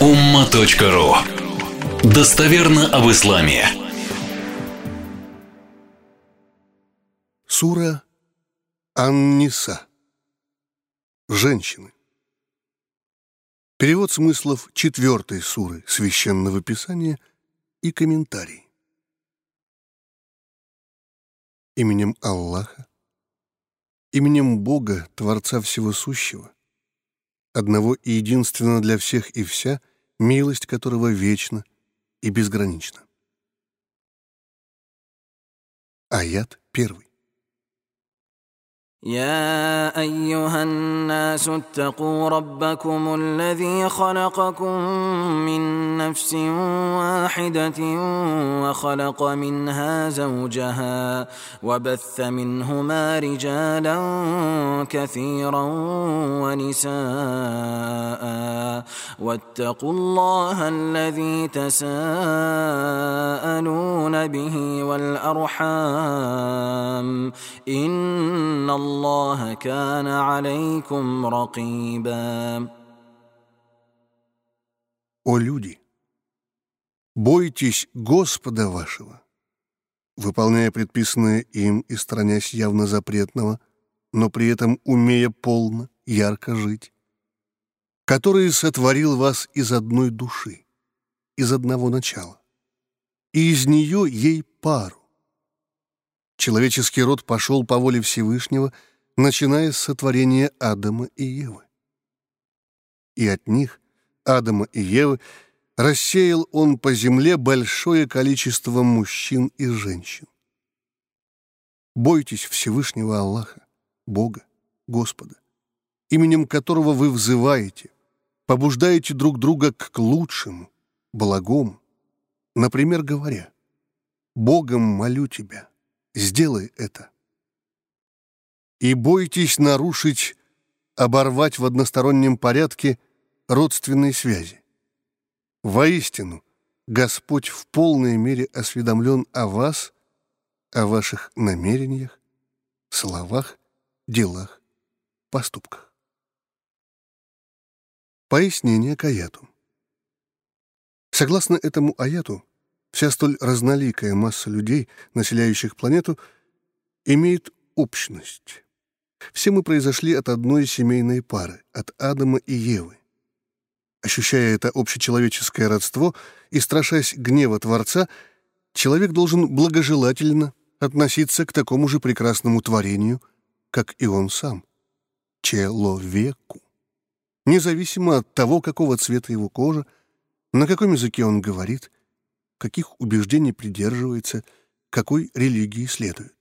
umma.ru Достоверно об исламе. Сура Ан-Ниса. Женщины. Перевод смыслов четвертой суры Священного Писания и комментарий. Именем Аллаха, именем Бога, Творца Всего Сущего, одного и единственного для всех и вся, милость которого вечна и безгранична. Аят первый. يا أيها الناس اتقوا ربكم الذي خلقكم من نفس واحدة وخلق منها زوجها وبث منهما رجالا كثيرا ونساء. واتقوا الله الذي تساءلون به والأرحام. إن الله الله كان عليكم رقيبا О люди! Бойтесь Господа вашего, выполняя предписанное им и странясь явно запретного, но при этом умея полно, ярко жить, который сотворил вас из одной души, из одного начала, и из нее ей пару, Человеческий род пошел по воле Всевышнего, начиная с сотворения Адама и Евы. И от них, Адама и Евы, рассеял он по земле большое количество мужчин и женщин. Бойтесь Всевышнего Аллаха, Бога, Господа, именем которого вы взываете, побуждаете друг друга к лучшему, благому, например, говоря, «Богом молю тебя, Сделай это. И бойтесь нарушить, оборвать в одностороннем порядке родственные связи. Воистину, Господь в полной мере осведомлен о вас, о ваших намерениях, словах, делах, поступках. Пояснение к аяту. Согласно этому аяту, Вся столь разноликая масса людей, населяющих планету, имеет общность. Все мы произошли от одной семейной пары, от Адама и Евы. Ощущая это общечеловеческое родство и страшась гнева Творца, человек должен благожелательно относиться к такому же прекрасному творению, как и он сам — человеку. Независимо от того, какого цвета его кожа, на каком языке он говорит — каких убеждений придерживается, какой религии следует.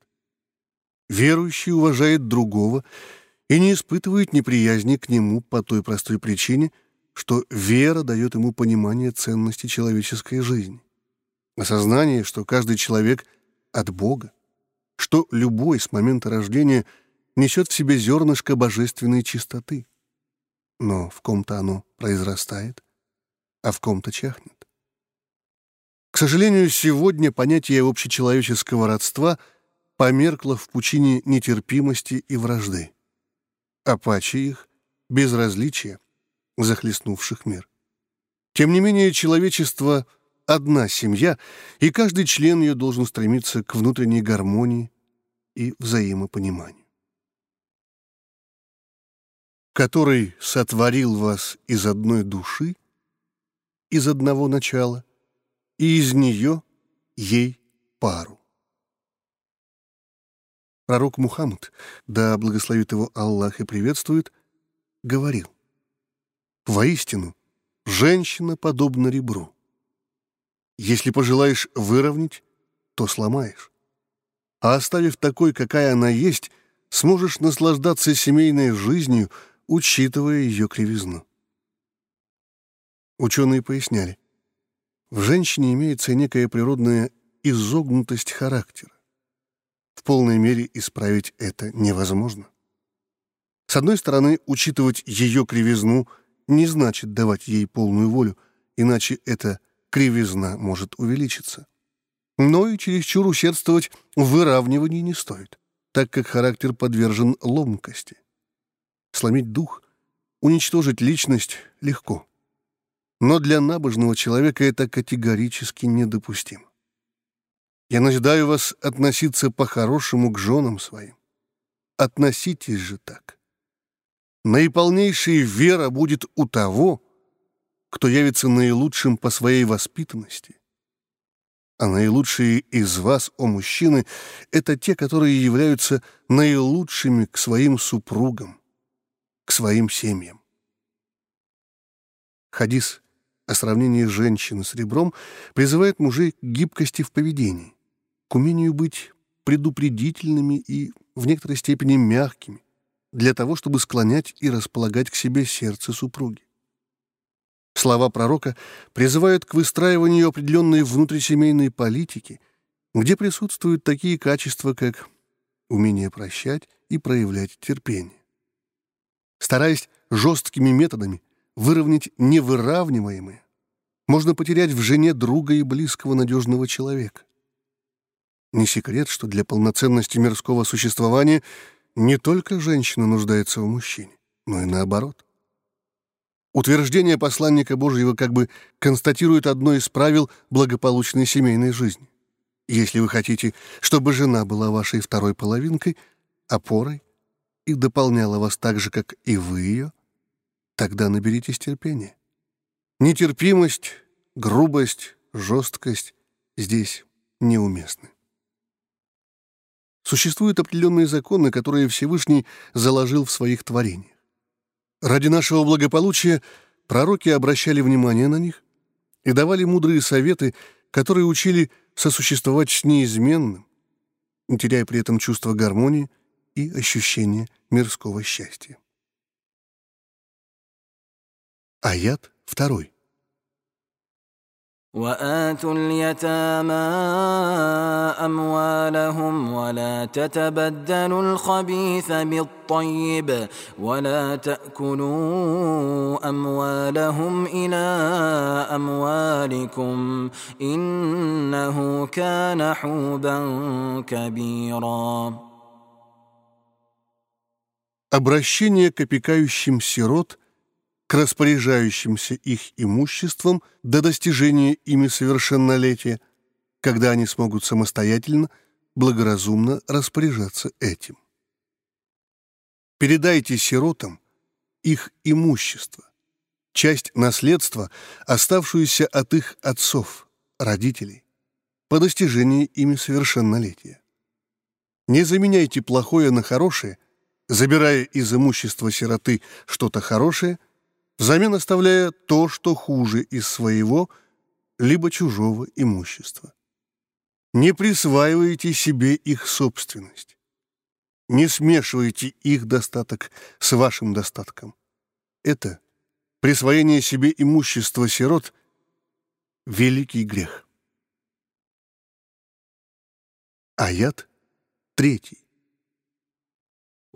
Верующий уважает другого и не испытывает неприязни к нему по той простой причине, что вера дает ему понимание ценности человеческой жизни, осознание, что каждый человек от Бога, что любой с момента рождения несет в себе зернышко божественной чистоты, но в ком-то оно произрастает, а в ком-то чахнет. К сожалению, сегодня понятие общечеловеческого родства померкло в пучине нетерпимости и вражды. А паче их — безразличия, захлестнувших мир. Тем не менее, человечество — одна семья, и каждый член ее должен стремиться к внутренней гармонии и взаимопониманию. Который сотворил вас из одной души, из одного начала, и из нее ей пару. Пророк Мухаммад, да благословит его Аллах и приветствует, говорил, «Воистину, женщина подобна ребру. Если пожелаешь выровнять, то сломаешь. А оставив такой, какая она есть, сможешь наслаждаться семейной жизнью, учитывая ее кривизну». Ученые поясняли, в женщине имеется некая природная изогнутость характера. В полной мере исправить это невозможно. С одной стороны, учитывать ее кривизну не значит давать ей полную волю, иначе эта кривизна может увеличиться. Но и чересчур усердствовать в выравнивании не стоит, так как характер подвержен ломкости. Сломить дух, уничтожить личность легко. Но для набожного человека это категорически недопустимо. Я назидаю вас относиться по-хорошему к женам своим. Относитесь же так. Наиполнейшая вера будет у того, кто явится наилучшим по своей воспитанности. А наилучшие из вас, о мужчины, это те, которые являются наилучшими к своим супругам, к своим семьям. Хадис о сравнении женщины с ребром призывает мужей к гибкости в поведении, к умению быть предупредительными и в некоторой степени мягкими, для того, чтобы склонять и располагать к себе сердце супруги. Слова пророка призывают к выстраиванию определенной внутрисемейной политики, где присутствуют такие качества, как умение прощать и проявлять терпение. Стараясь жесткими методами выровнять невыравниваемое, можно потерять в жене друга и близкого надежного человека. Не секрет, что для полноценности мирского существования не только женщина нуждается в мужчине, но и наоборот. Утверждение посланника Божьего как бы констатирует одно из правил благополучной семейной жизни. Если вы хотите, чтобы жена была вашей второй половинкой, опорой и дополняла вас так же, как и вы ее, тогда наберитесь терпения. Нетерпимость, грубость, жесткость здесь неуместны. Существуют определенные законы, которые Всевышний заложил в своих творениях. Ради нашего благополучия пророки обращали внимание на них и давали мудрые советы, которые учили сосуществовать с неизменным, не теряя при этом чувство гармонии и ощущения мирского счастья. Аят второй. وآتوا اليتامى أموالهم ولا تتبدلوا الخبيث بالطيب ولا تأكلوا أموالهم إلى أموالكم إنه كان حوبا كبيرا Обращение к опекающим сирот – к распоряжающимся их имуществом до достижения ими совершеннолетия, когда они смогут самостоятельно, благоразумно распоряжаться этим. Передайте сиротам их имущество, часть наследства, оставшуюся от их отцов, родителей, по достижении ими совершеннолетия. Не заменяйте плохое на хорошее, забирая из имущества сироты что-то хорошее – взамен оставляя то, что хуже из своего либо чужого имущества. Не присваивайте себе их собственность. Не смешивайте их достаток с вашим достатком. Это присвоение себе имущества сирот — великий грех. Аят третий.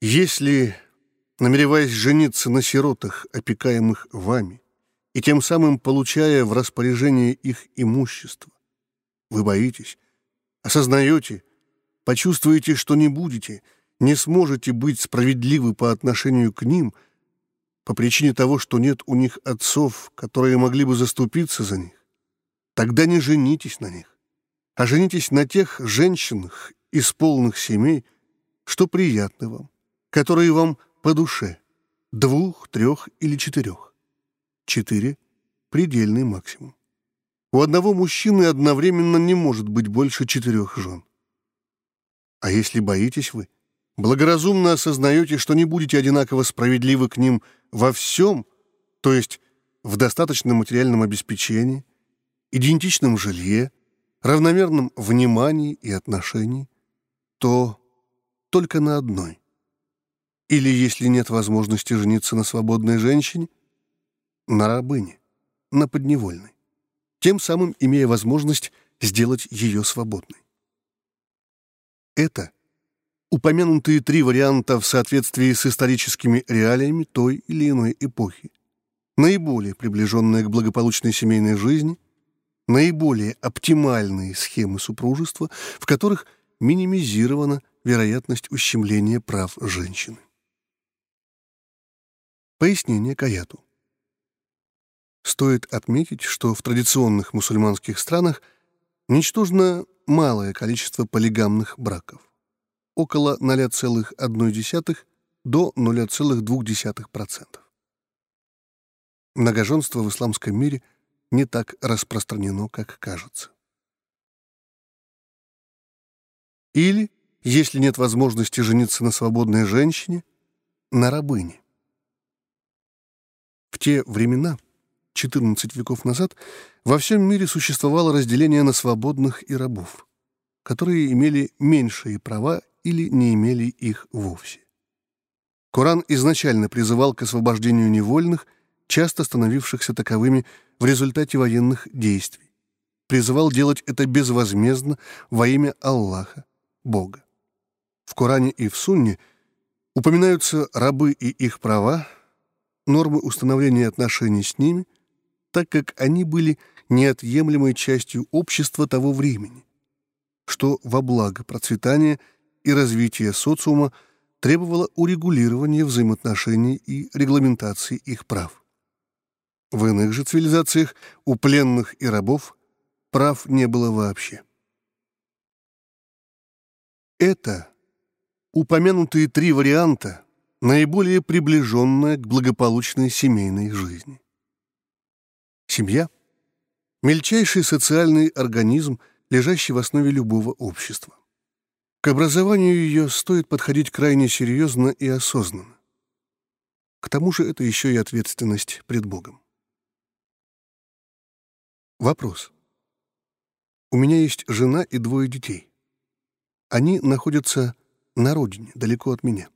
Если, намереваясь жениться на сиротах, опекаемых вами, и тем самым получая в распоряжение их имущество, вы боитесь, осознаете, почувствуете, что не будете, не сможете быть справедливы по отношению к ним по причине того, что нет у них отцов, которые могли бы заступиться за них, тогда не женитесь на них, а женитесь на тех женщинах из полных семей, что приятны вам которые вам по душе, двух, трех или четырех. Четыре — предельный максимум. У одного мужчины одновременно не может быть больше четырех жен. А если боитесь вы, благоразумно осознаете, что не будете одинаково справедливы к ним во всем, то есть в достаточном материальном обеспечении, идентичном жилье, равномерном внимании и отношении, то только на одной — или, если нет возможности жениться на свободной женщине, на рабыне, на подневольной. тем самым имея возможность сделать ее свободной. Это упомянутые три варианта в соответствии с историческими реалиями той или иной эпохи, наиболее приближенные к благополучной семейной жизни, наиболее оптимальные схемы супружества, в которых минимизирована вероятность ущемления прав женщины. Пояснение Каяту. Стоит отметить, что в традиционных мусульманских странах ничтожно малое количество полигамных браков – около 0,1 до 0,2%. Многоженство в исламском мире не так распространено, как кажется. Или, если нет возможности жениться на свободной женщине, на рабыне. В те времена – 14 веков назад во всем мире существовало разделение на свободных и рабов, которые имели меньшие права или не имели их вовсе. Коран изначально призывал к освобождению невольных, часто становившихся таковыми в результате военных действий. Призывал делать это безвозмездно во имя Аллаха, Бога. В Коране и в Сунне упоминаются рабы и их права, нормы установления отношений с ними — так как они были неотъемлемой частью общества того времени, что во благо процветания и развития социума требовало урегулирования взаимоотношений и регламентации их прав. В иных же цивилизациях у пленных и рабов прав не было вообще. Это упомянутые три варианта наиболее приближенная к благополучной семейной жизни. Семья — мельчайший социальный организм, лежащий в основе любого общества. К образованию ее стоит подходить крайне серьезно и осознанно. К тому же это еще и ответственность пред Богом. Вопрос. У меня есть жена и двое детей. Они находятся на родине, далеко от меня.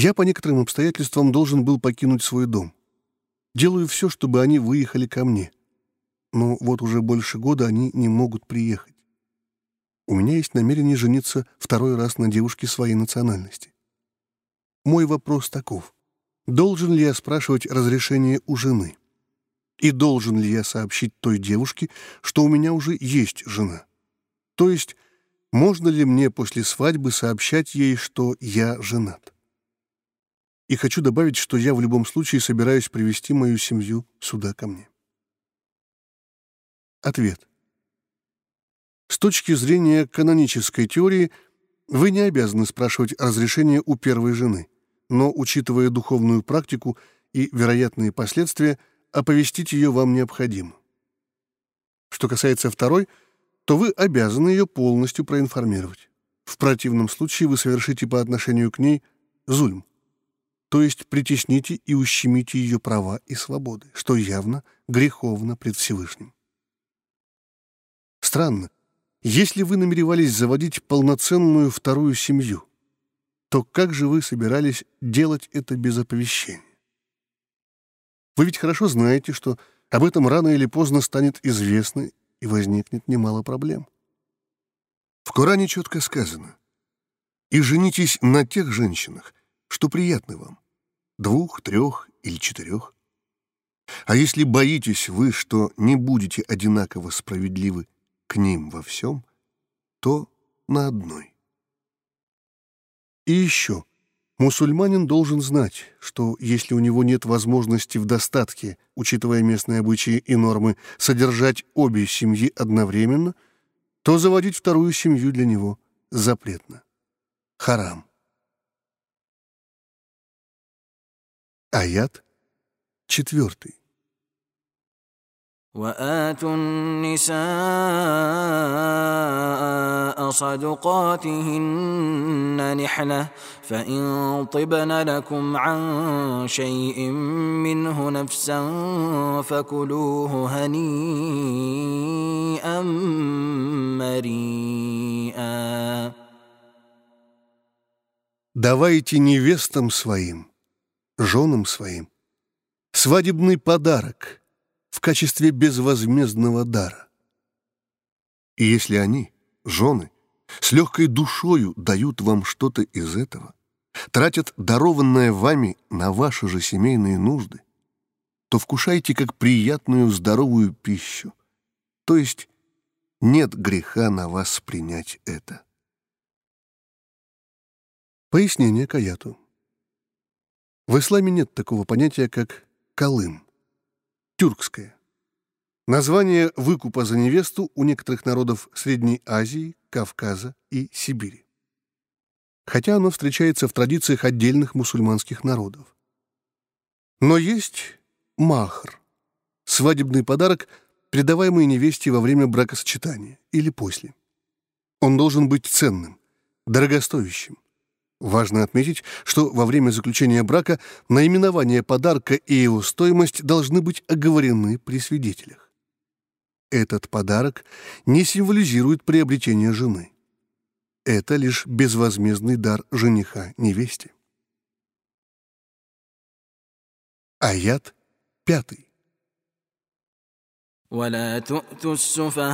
Я по некоторым обстоятельствам должен был покинуть свой дом. Делаю все, чтобы они выехали ко мне. Но вот уже больше года они не могут приехать. У меня есть намерение жениться второй раз на девушке своей национальности. Мой вопрос таков. Должен ли я спрашивать разрешение у жены? И должен ли я сообщить той девушке, что у меня уже есть жена? То есть, можно ли мне после свадьбы сообщать ей, что я женат? И хочу добавить, что я в любом случае собираюсь привести мою семью сюда ко мне. Ответ. С точки зрения канонической теории, вы не обязаны спрашивать разрешение у первой жены, но, учитывая духовную практику и вероятные последствия, оповестить ее вам необходимо. Что касается второй, то вы обязаны ее полностью проинформировать. В противном случае вы совершите по отношению к ней зульм то есть притесните и ущемите ее права и свободы, что явно греховно пред Всевышним. Странно, если вы намеревались заводить полноценную вторую семью, то как же вы собирались делать это без оповещения? Вы ведь хорошо знаете, что об этом рано или поздно станет известно и возникнет немало проблем. В Коране четко сказано «И женитесь на тех женщинах, что приятны вам, двух, трех или четырех. А если боитесь вы, что не будете одинаково справедливы к ним во всем, то на одной. И еще, мусульманин должен знать, что если у него нет возможности в достатке, учитывая местные обычаи и нормы, содержать обе семьи одновременно, то заводить вторую семью для него запретно. Харам. Аят четвертый. وآتوا النساء صدقاتهن نحلة فإن طبن لكم عن شيء منه نفسا فكلوه هنيئا مريئا Давайте невестам своим женам своим свадебный подарок, в качестве безвозмездного дара. И если они, жены, с легкой душою дают вам что-то из этого, тратят дарованное вами на ваши же семейные нужды, то вкушайте как приятную здоровую пищу, то есть нет греха на вас принять это. Пояснение к аяту. В исламе нет такого понятия, как «колым» — тюркское. Название выкупа за невесту у некоторых народов Средней Азии, Кавказа и Сибири. Хотя оно встречается в традициях отдельных мусульманских народов. Но есть махр — свадебный подарок, придаваемый невесте во время бракосочетания или после. Он должен быть ценным, дорогостоящим, Важно отметить, что во время заключения брака наименование подарка и его стоимость должны быть оговорены при свидетелях. Этот подарок не символизирует приобретение жены. Это лишь безвозмездный дар жениха невесте. Аят пятый. ولا تؤتوا السفهاء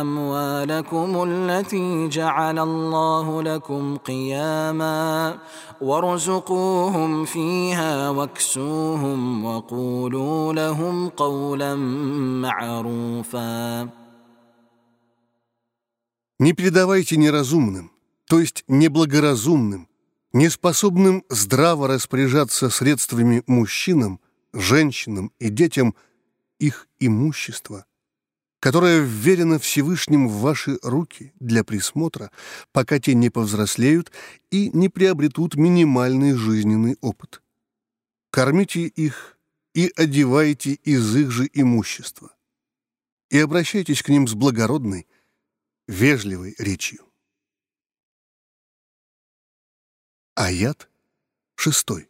اموالكم التي جعل الله لكم قياما وارزقوهم فيها واكسوهم وقولوا لهم قولا معروفا Не передавайте неразумным, то есть неблагоразумным, неспособным здраво распоряжаться средствами мужчинам женщинам и детям их имущество, которое вверено Всевышним в ваши руки для присмотра, пока те не повзрослеют и не приобретут минимальный жизненный опыт. Кормите их и одевайте из их же имущества. И обращайтесь к ним с благородной, вежливой речью. Аят шестой.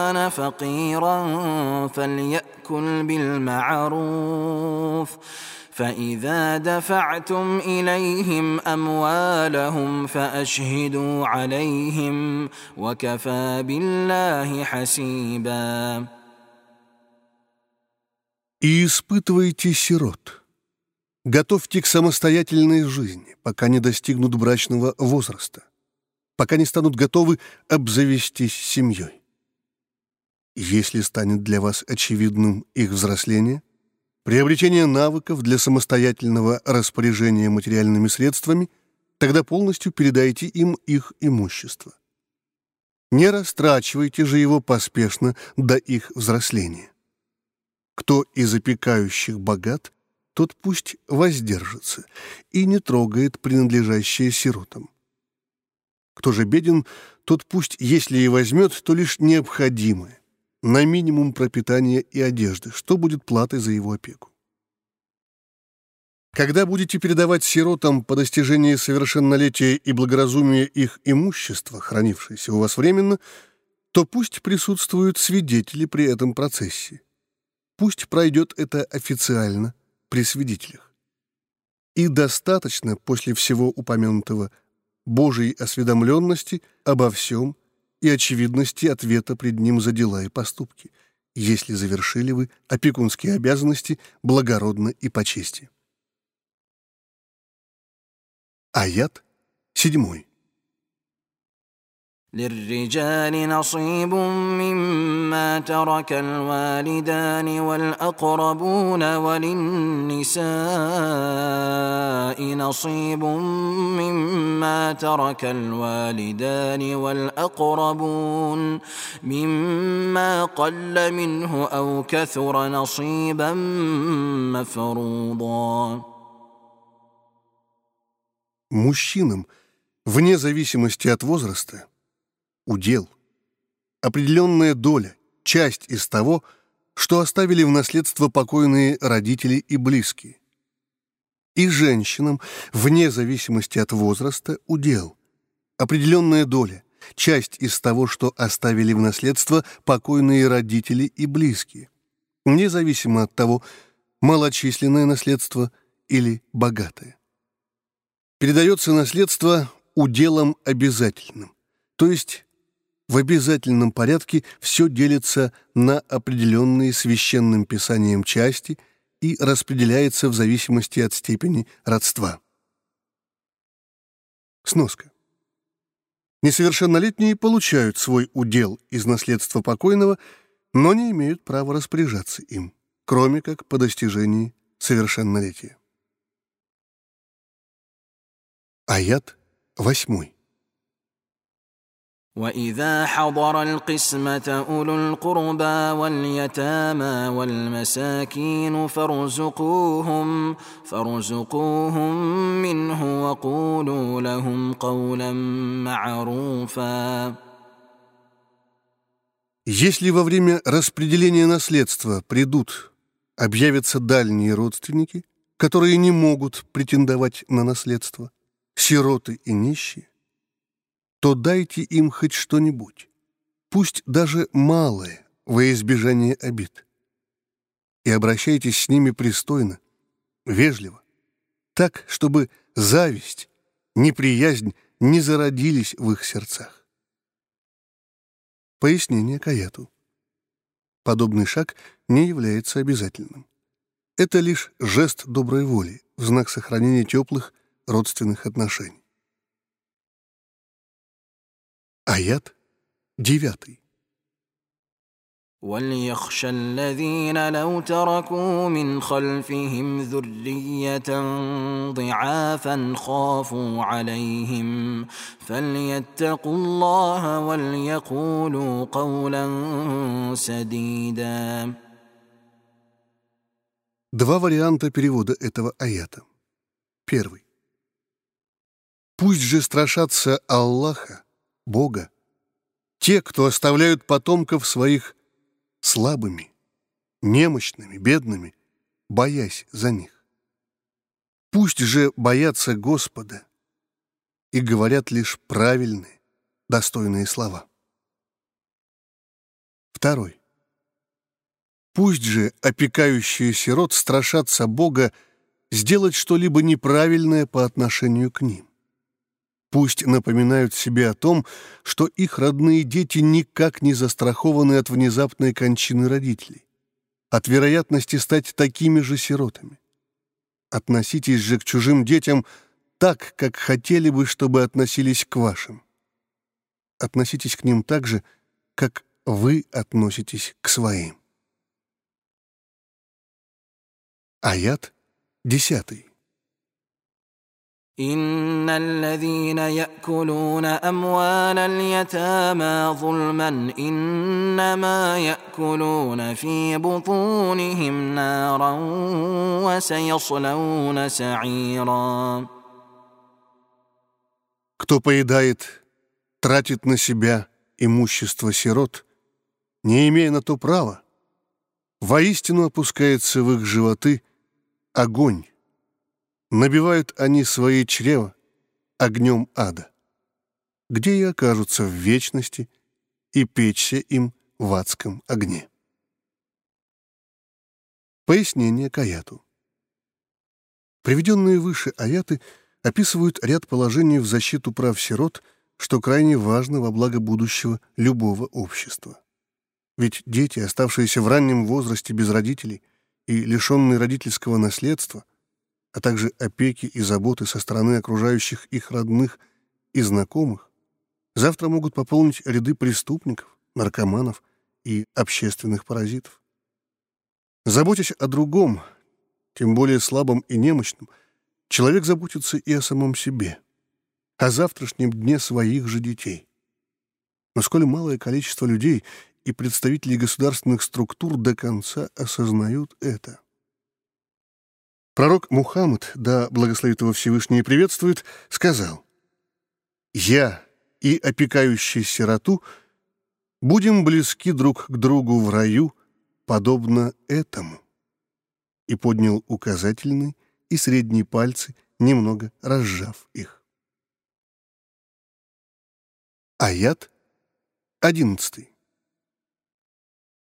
كان فقيرا فليأكل بالمعروف فإذا دفعتم إليهم أموالهم فأشهدوا عليهم وكفى بالله حسيبا И испытывайте сирот. Готовьте к самостоятельной жизни, пока не достигнут брачного возраста, пока не станут готовы обзавестись семьей. Если станет для вас очевидным их взросление, приобретение навыков для самостоятельного распоряжения материальными средствами, тогда полностью передайте им их имущество. Не растрачивайте же его поспешно до их взросления. Кто из опекающих богат, тот пусть воздержится и не трогает принадлежащее сиротам. Кто же беден, тот пусть, если и возьмет, то лишь необходимое, на минимум пропитания и одежды, что будет платой за его опеку. Когда будете передавать сиротам по достижении совершеннолетия и благоразумия их имущества, хранившееся у вас временно, то пусть присутствуют свидетели при этом процессе. Пусть пройдет это официально при свидетелях. И достаточно после всего упомянутого Божьей осведомленности обо всем и очевидности ответа пред ним за дела и поступки, если завершили вы опекунские обязанности благородно и по чести. Аят седьмой. للرجال نصيب مما ترك الوالدان والأقربون وللنساء نصيب مما ترك الوالدان والأقربون مما قل منه أو كثر نصيبا مفروضا Мужчинам, вне зависимости от возраста, удел, определенная доля часть из того, что оставили в наследство покойные родители и близкие. И женщинам, вне зависимости от возраста, удел. Определенная доля, часть из того, что оставили в наследство покойные родители и близкие. Независимо от того, малочисленное наследство или богатое. Передается наследство уделом обязательным, то есть в обязательном порядке все делится на определенные священным писанием части и распределяется в зависимости от степени родства. Сноска. Несовершеннолетние получают свой удел из наследства покойного, но не имеют права распоряжаться им, кроме как по достижении совершеннолетия. Аят восьмой. وإذا حضر القسمة أولو القربى واليتامى والمساكين فارزقوهم فارزقوهم منه وقولوا لهم قولا معروفا Если во время распределения наследства придут, объявятся дальние родственники, которые не могут претендовать на наследство, сироты и нищие, то дайте им хоть что-нибудь, пусть даже малое, во избежание обид. И обращайтесь с ними пристойно, вежливо, так, чтобы зависть, неприязнь не зародились в их сердцах. Пояснение к аяту. Подобный шаг не является обязательным. Это лишь жест доброй воли в знак сохранения теплых родственных отношений. Аят девятый. وليخشى الذين لو تركوا من خلفهم ذرية ضعافا خافوا عليهم فليتقوا الله وليقولوا قولا سديدا Два варианта перевода этого аята. Первый. Пусть же страшатся Аллаха, Бога, те, кто оставляют потомков своих слабыми, немощными, бедными, боясь за них. Пусть же боятся Господа и говорят лишь правильные, достойные слова. Второй. Пусть же опекающие сирот страшатся Бога сделать что-либо неправильное по отношению к ним. Пусть напоминают себе о том, что их родные дети никак не застрахованы от внезапной кончины родителей, от вероятности стать такими же сиротами. Относитесь же к чужим детям так, как хотели бы, чтобы относились к вашим. Относитесь к ним так же, как вы относитесь к своим. Аят десятый. إن الذين يأكلون أموال اليتامى ظلما إنما يأكلون في بطونهم نارا وسيصلون سعيرا Кто поедает, тратит на себя имущество сирот, не имея на то права, воистину опускается в их животы огонь, набивают они свои чрева огнем ада, где и окажутся в вечности и печься им в адском огне. Пояснение к аяту. Приведенные выше аяты описывают ряд положений в защиту прав сирот, что крайне важно во благо будущего любого общества. Ведь дети, оставшиеся в раннем возрасте без родителей и лишенные родительского наследства, а также опеки и заботы со стороны окружающих их родных и знакомых, завтра могут пополнить ряды преступников, наркоманов и общественных паразитов. Заботясь о другом, тем более слабом и немощном, человек заботится и о самом себе, о завтрашнем дне своих же детей. Но сколь малое количество людей и представителей государственных структур до конца осознают это. Пророк Мухаммад, да благословит его Всевышний приветствует, сказал, «Я и опекающий сироту Будем близки друг к другу в раю, подобно этому. И поднял указательный и средний пальцы, немного разжав их. Аят одиннадцатый.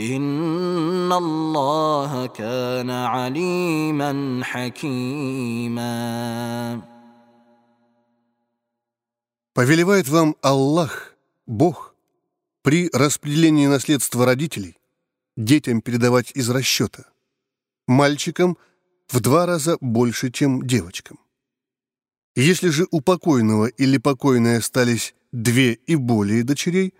إن الله كان عليما حكيما Повелевает вам Аллах, Бог, при распределении наследства родителей детям передавать из расчета, мальчикам в два раза больше, чем девочкам. Если же у покойного или покойной остались две и более дочерей,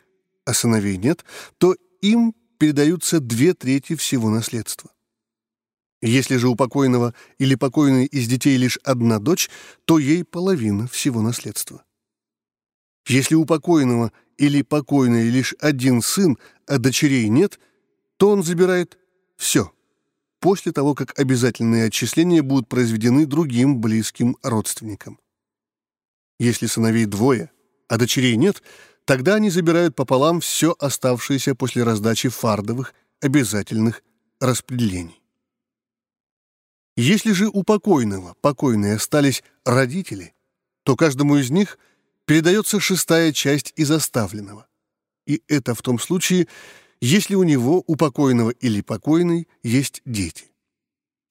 а сыновей нет, то им передаются две трети всего наследства. Если же у покойного или покойной из детей лишь одна дочь, то ей половина всего наследства. Если у покойного или покойной лишь один сын, а дочерей нет, то он забирает все, после того, как обязательные отчисления будут произведены другим близким родственникам. Если сыновей двое, а дочерей нет, тогда они забирают пополам все оставшееся после раздачи фардовых обязательных распределений. Если же у покойного покойные остались родители, то каждому из них – передается шестая часть из оставленного. И это в том случае, если у него, у покойного или покойной, есть дети.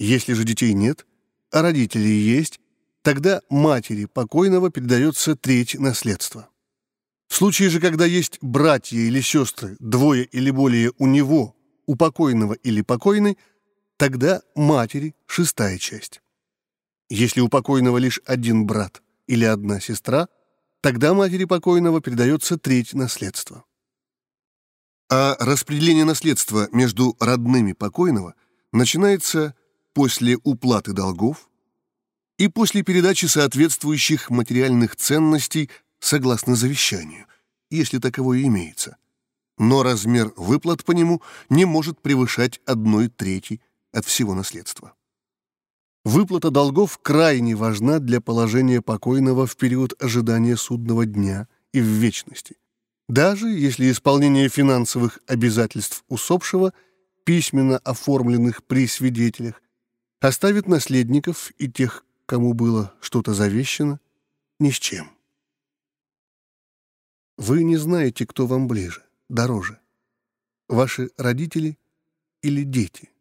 Если же детей нет, а родители есть, тогда матери покойного передается треть наследства. В случае же, когда есть братья или сестры, двое или более у него, у покойного или покойной, тогда матери шестая часть. Если у покойного лишь один брат или одна сестра, Тогда матери покойного передается треть наследства. А распределение наследства между родными покойного начинается после уплаты долгов и после передачи соответствующих материальных ценностей согласно завещанию, если таковое имеется. Но размер выплат по нему не может превышать одной трети от всего наследства. Выплата долгов крайне важна для положения покойного в период ожидания судного дня и в вечности. Даже если исполнение финансовых обязательств усопшего, письменно оформленных при свидетелях, оставит наследников и тех, кому было что-то завещено, ни с чем. Вы не знаете, кто вам ближе, дороже, ваши родители или дети –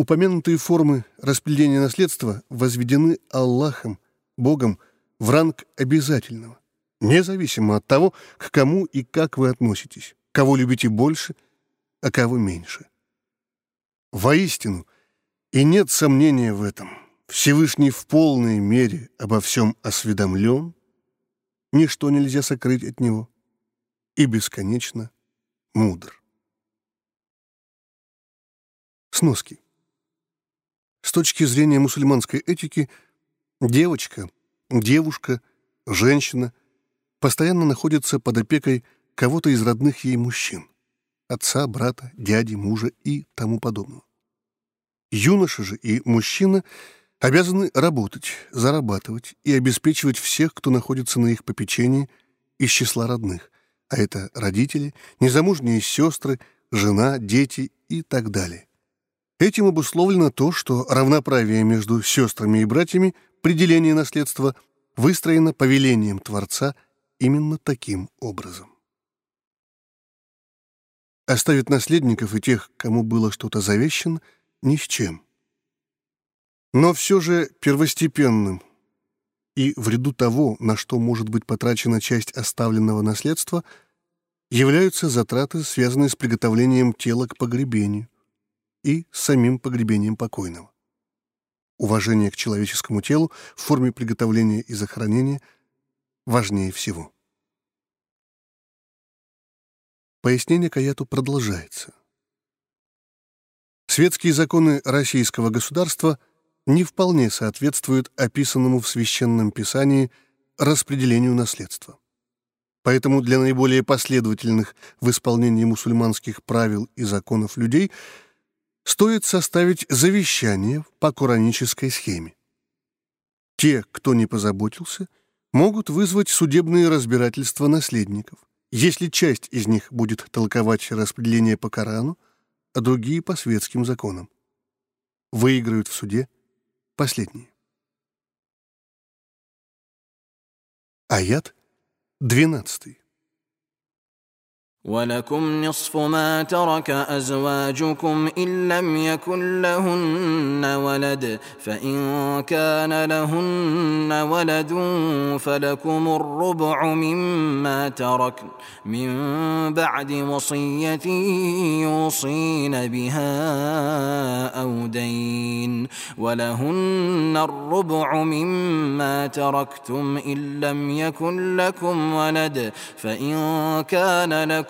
Упомянутые формы распределения наследства возведены Аллахом, Богом, в ранг обязательного, независимо от того, к кому и как вы относитесь, кого любите больше, а кого меньше. Воистину, и нет сомнения в этом, Всевышний в полной мере обо всем осведомлен, ничто нельзя сокрыть от него, и бесконечно мудр. Сноски. С точки зрения мусульманской этики, девочка, девушка, женщина постоянно находится под опекой кого-то из родных ей мужчин – отца, брата, дяди, мужа и тому подобного. Юноша же и мужчина обязаны работать, зарабатывать и обеспечивать всех, кто находится на их попечении из числа родных, а это родители, незамужние сестры, жена, дети и так далее. Этим обусловлено то, что равноправие между сестрами и братьями при делении наследства выстроено повелением Творца именно таким образом. Оставит наследников и тех, кому было что-то завещено, ни с чем. Но все же первостепенным и в ряду того, на что может быть потрачена часть оставленного наследства, являются затраты, связанные с приготовлением тела к погребению – и самим погребением покойного. Уважение к человеческому телу в форме приготовления и захоронения важнее всего. Пояснение Каяту продолжается. Светские законы российского государства не вполне соответствуют описанному в Священном Писании распределению наследства. Поэтому для наиболее последовательных в исполнении мусульманских правил и законов людей – стоит составить завещание по куранической схеме. Те, кто не позаботился, могут вызвать судебные разбирательства наследников, если часть из них будет толковать распределение по Корану, а другие по светским законам. Выиграют в суде последние. Аят 12. ولكم نصف ما ترك ازواجكم ان لم يكن لهن ولد فان كان لهن ولد فلكم الربع مما ترك من بعد وصيه يوصين بها أو دين ولهن الربع مما تركتم ان لم يكن لكم ولد فان كان لكم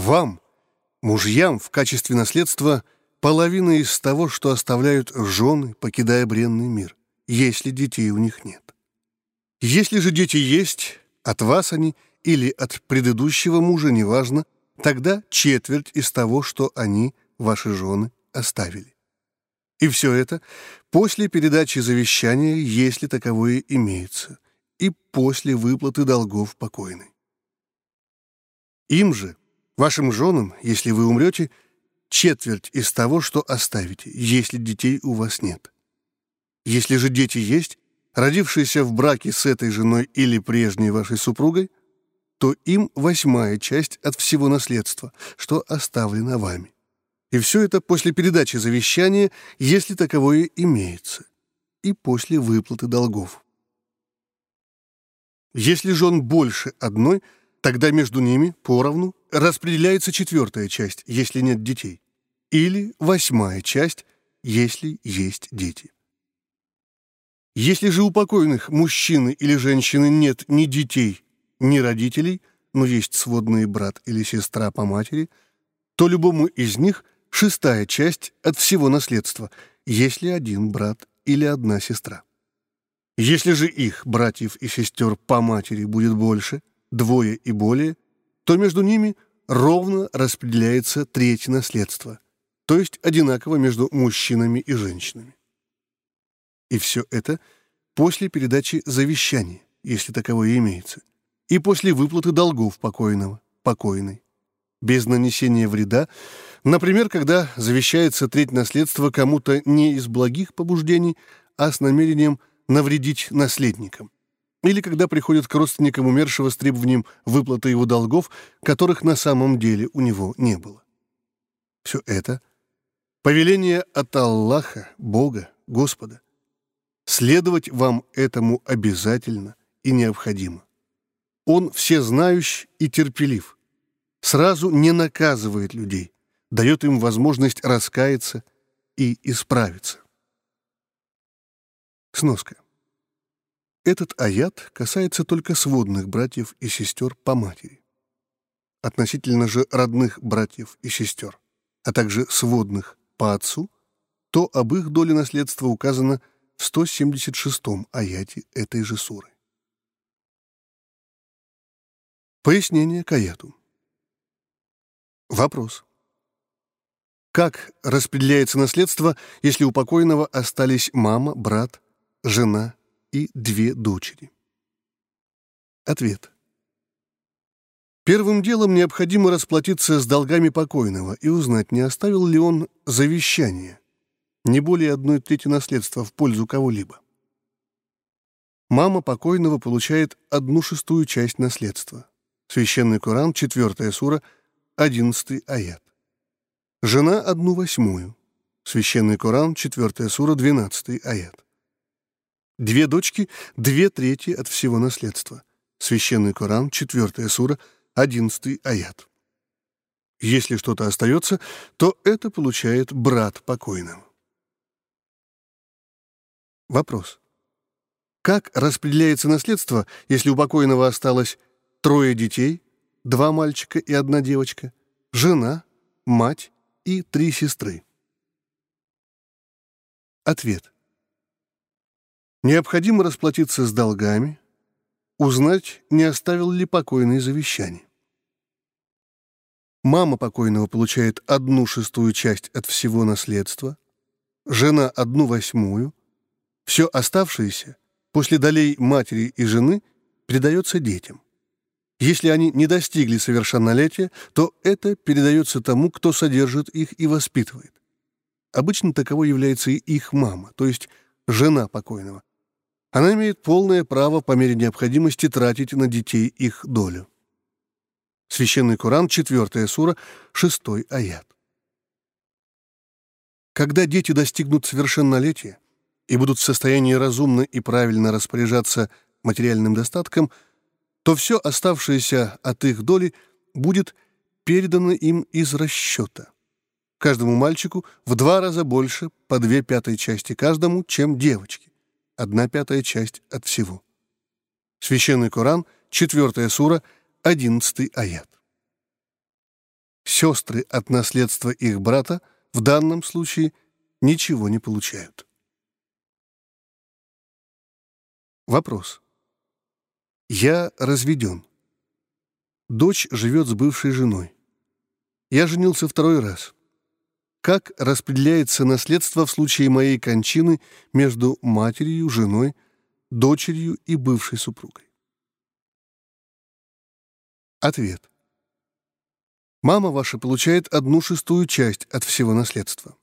Вам, мужьям, в качестве наследства половина из того, что оставляют жены, покидая бренный мир, если детей у них нет. Если же дети есть, от вас они или от предыдущего мужа, неважно, тогда четверть из того, что они, ваши жены, оставили. И все это после передачи завещания, если таковое имеется, и после выплаты долгов покойной. Им же Вашим женам, если вы умрете, четверть из того, что оставите, если детей у вас нет. Если же дети есть, родившиеся в браке с этой женой или прежней вашей супругой, то им восьмая часть от всего наследства, что оставлено вами. И все это после передачи завещания, если таковое имеется, и после выплаты долгов. Если жен больше одной – Тогда между ними поровну распределяется четвертая часть, если нет детей, или восьмая часть, если есть дети. Если же у покойных мужчины или женщины нет ни детей, ни родителей, но есть сводный брат или сестра по матери, то любому из них шестая часть от всего наследства, если один брат или одна сестра. Если же их, братьев и сестер по матери, будет больше – двое и более, то между ними ровно распределяется третье наследство, то есть одинаково между мужчинами и женщинами. И все это после передачи завещания, если таковое имеется, и после выплаты долгов покойного, покойной, без нанесения вреда, например, когда завещается треть наследства кому-то не из благих побуждений, а с намерением навредить наследникам или когда приходят к родственникам умершего с требованием выплаты его долгов, которых на самом деле у него не было. Все это — повеление от Аллаха, Бога, Господа. Следовать вам этому обязательно и необходимо. Он всезнающ и терпелив. Сразу не наказывает людей, дает им возможность раскаяться и исправиться. Сноска. Этот аят касается только сводных братьев и сестер по матери. Относительно же родных братьев и сестер, а также сводных по отцу, то об их доле наследства указано в 176-м аяте этой же суры. Пояснение к аяту. Вопрос. Как распределяется наследство, если у покойного остались мама, брат, жена и две дочери? Ответ. Первым делом необходимо расплатиться с долгами покойного и узнать, не оставил ли он завещание, не более одной трети наследства в пользу кого-либо. Мама покойного получает одну шестую часть наследства. Священный Коран, 4 сура, 11 аят. Жена — одну восьмую. Священный Коран, 4 сура, 12 аят. Две дочки — две трети от всего наследства. Священный Коран, 4 сура, 11 аят. Если что-то остается, то это получает брат покойного. Вопрос. Как распределяется наследство, если у покойного осталось трое детей, два мальчика и одна девочка, жена, мать и три сестры. Ответ. Необходимо расплатиться с долгами, узнать, не оставил ли покойный завещание. Мама покойного получает одну шестую часть от всего наследства, жена — одну восьмую, все оставшееся после долей матери и жены передается детям. Если они не достигли совершеннолетия, то это передается тому, кто содержит их и воспитывает. Обычно таковой является и их мама, то есть жена покойного. Она имеет полное право по мере необходимости тратить на детей их долю. Священный Коран, 4 сура, 6 аят. Когда дети достигнут совершеннолетия и будут в состоянии разумно и правильно распоряжаться материальным достатком – то все оставшееся от их доли будет передано им из расчета. Каждому мальчику в два раза больше, по две пятой части каждому, чем девочке. Одна пятая часть от всего. Священный Коран, 4 сура, 11 аят. Сестры от наследства их брата в данном случае ничего не получают. Вопрос. Я разведен. Дочь живет с бывшей женой. Я женился второй раз. Как распределяется наследство в случае моей кончины между матерью, женой, дочерью и бывшей супругой? Ответ. Мама ваша получает одну шестую часть от всего наследства.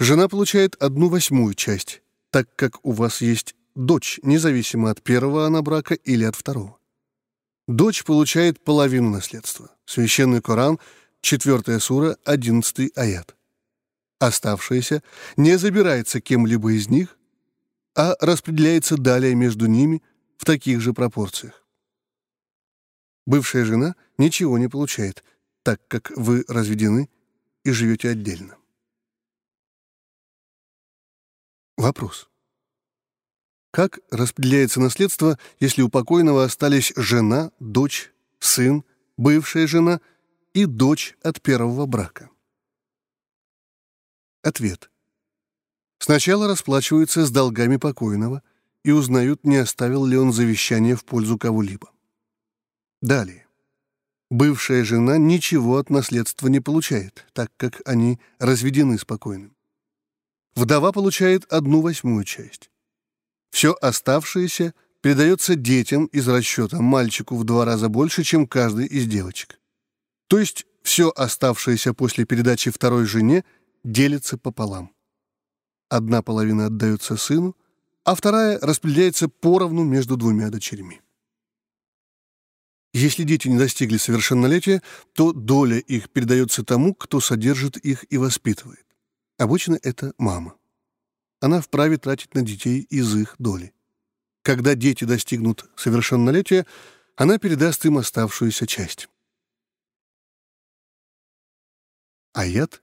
Жена получает одну восьмую часть, так как у вас есть дочь, независимо от первого она брака или от второго. Дочь получает половину наследства. Священный Коран, 4 сура, 11 аят. Оставшееся не забирается кем-либо из них, а распределяется далее между ними в таких же пропорциях. Бывшая жена ничего не получает, так как вы разведены и живете отдельно. Вопрос. Как распределяется наследство, если у покойного остались жена, дочь, сын, бывшая жена и дочь от первого брака? Ответ. Сначала расплачиваются с долгами покойного и узнают, не оставил ли он завещание в пользу кого-либо. Далее. Бывшая жена ничего от наследства не получает, так как они разведены с покойным. Вдова получает одну восьмую часть. Все оставшееся передается детям из расчета мальчику в два раза больше, чем каждый из девочек. То есть все оставшееся после передачи второй жене делится пополам. Одна половина отдается сыну, а вторая распределяется поровну между двумя дочерьми. Если дети не достигли совершеннолетия, то доля их передается тому, кто содержит их и воспитывает. Обычно это мама. Она вправе тратить на детей из их доли. Когда дети достигнут совершеннолетия, она передаст им оставшуюся часть. Аят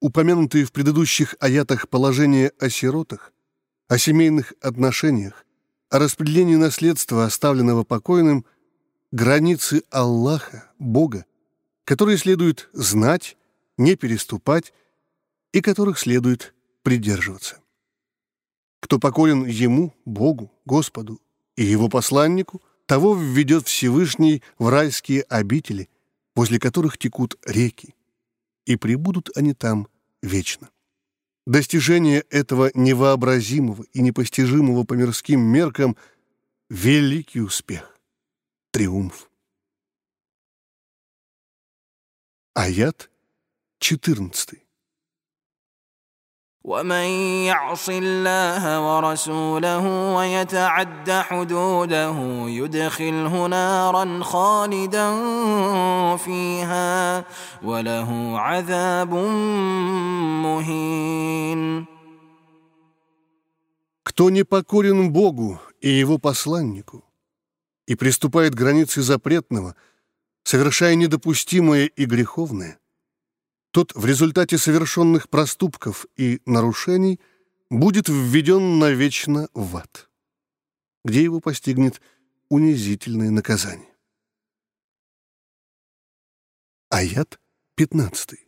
упомянутые в предыдущих аятах положения о сиротах о семейных отношениях, о распределении наследства, оставленного покойным, границы Аллаха, Бога, которые следует знать, не переступать и которых следует придерживаться. Кто покорен Ему, Богу, Господу и Его посланнику, того введет Всевышний в райские обители, возле которых текут реки, и прибудут они там вечно. Достижение этого невообразимого и непостижимого по мирским меркам — великий успех, триумф. Аят 14. ومن يعص الله ورسوله ويتعد حدوده يدخله نارا خالدا فيها وله عذاب مهين Кто не покорен Богу и Его посланнику и приступает к границе запретного, совершая недопустимое и греховное, тот в результате совершенных проступков и нарушений будет введен навечно в ад, где его постигнет унизительное наказание. Аят 15.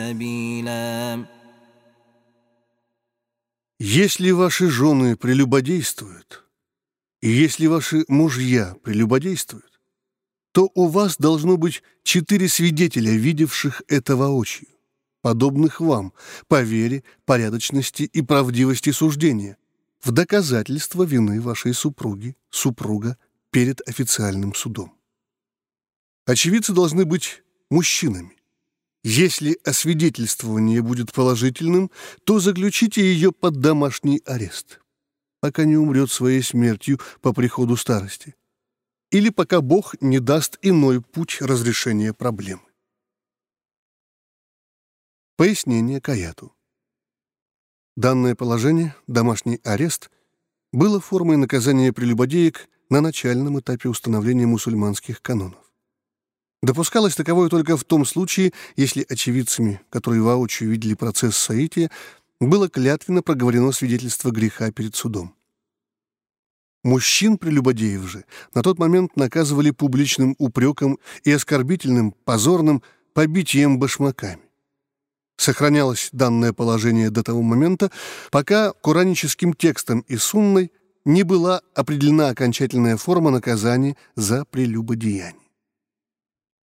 سبيلا Если ваши жены прелюбодействуют, и если ваши мужья прелюбодействуют, то у вас должно быть четыре свидетеля, видевших это воочию, подобных вам по вере, порядочности и правдивости суждения, в доказательство вины вашей супруги, супруга перед официальным судом. Очевидцы должны быть мужчинами. если освидетельствование будет положительным, то заключите ее под домашний арест, пока не умрет своей смертью по приходу старости, или пока Бог не даст иной путь разрешения проблемы. Пояснение Каяту. Данное положение, домашний арест, было формой наказания прелюбодеек на начальном этапе установления мусульманских канонов. Допускалось таковое только в том случае, если очевидцами, которые воочию видели процесс соития, было клятвенно проговорено свидетельство греха перед судом. Мужчин прелюбодеев же на тот момент наказывали публичным упреком и оскорбительным, позорным побитием башмаками. Сохранялось данное положение до того момента, пока кураническим текстом и сунной не была определена окончательная форма наказания за прелюбодеяние.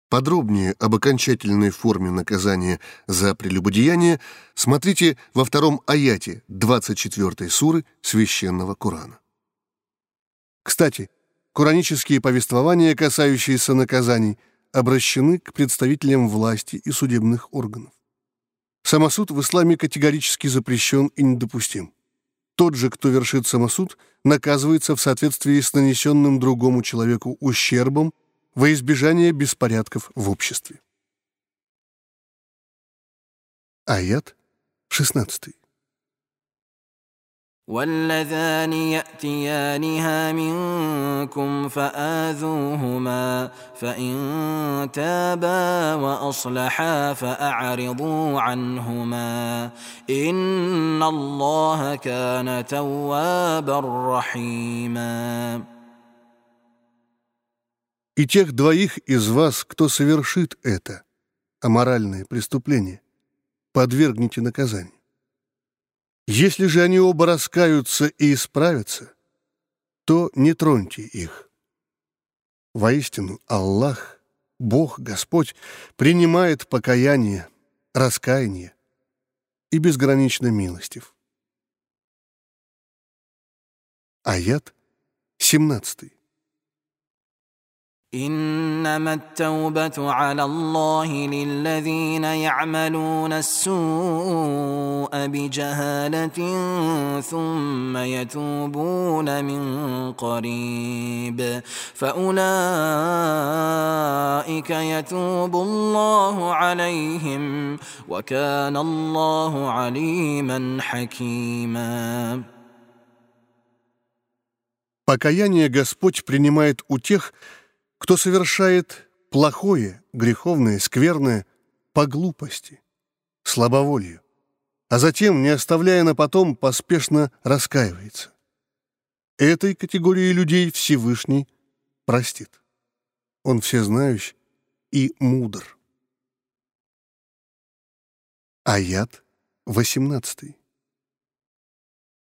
Подробнее об окончательной форме наказания за прелюбодеяние смотрите во втором аяте 24 суры Священного Корана. Кстати, куранические повествования, касающиеся наказаний, обращены к представителям власти и судебных органов. Самосуд в исламе категорически запрещен и недопустим. Тот же, кто вершит самосуд, наказывается в соответствии с нанесенным другому человеку ущербом во избежание беспорядков в обществе. Аят 16. واللذان ياتيانها منكم فاذوهما فان تابا واصلحا فاعرضوا عنهما ان الله كان توابا رحيما И тех двоих из вас, кто совершит это, аморальное преступление, подвергните наказанию. Если же они оба раскаются и исправятся, то не троньте их. Воистину, Аллах, Бог, Господь, принимает покаяние, раскаяние и безгранично милостив. Аят 17. انما التوبه على الله للذين يعملون السوء بجهاله ثم يتوبون من قريب فاولئك يتوب الله عليهم وكان الله عليما حكيما Покаяние Господь принимает у тех, кто совершает плохое, греховное, скверное по глупости, слабоволью, а затем, не оставляя на потом, поспешно раскаивается. Этой категории людей Всевышний простит. Он всезнающий и мудр. Аят 18.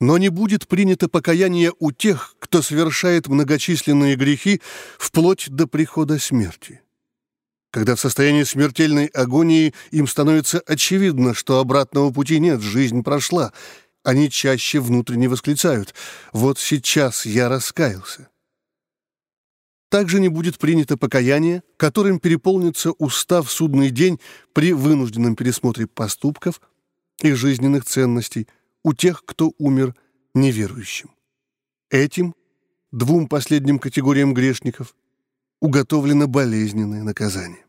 Но не будет принято покаяние у тех, кто совершает многочисленные грехи вплоть до прихода смерти. Когда в состоянии смертельной агонии им становится очевидно, что обратного пути нет, жизнь прошла, они чаще внутренне восклицают «Вот сейчас я раскаялся». Также не будет принято покаяние, которым переполнится устав судный день при вынужденном пересмотре поступков и жизненных ценностей – у тех, кто умер неверующим. Этим, двум последним категориям грешников, уготовлено болезненное наказание.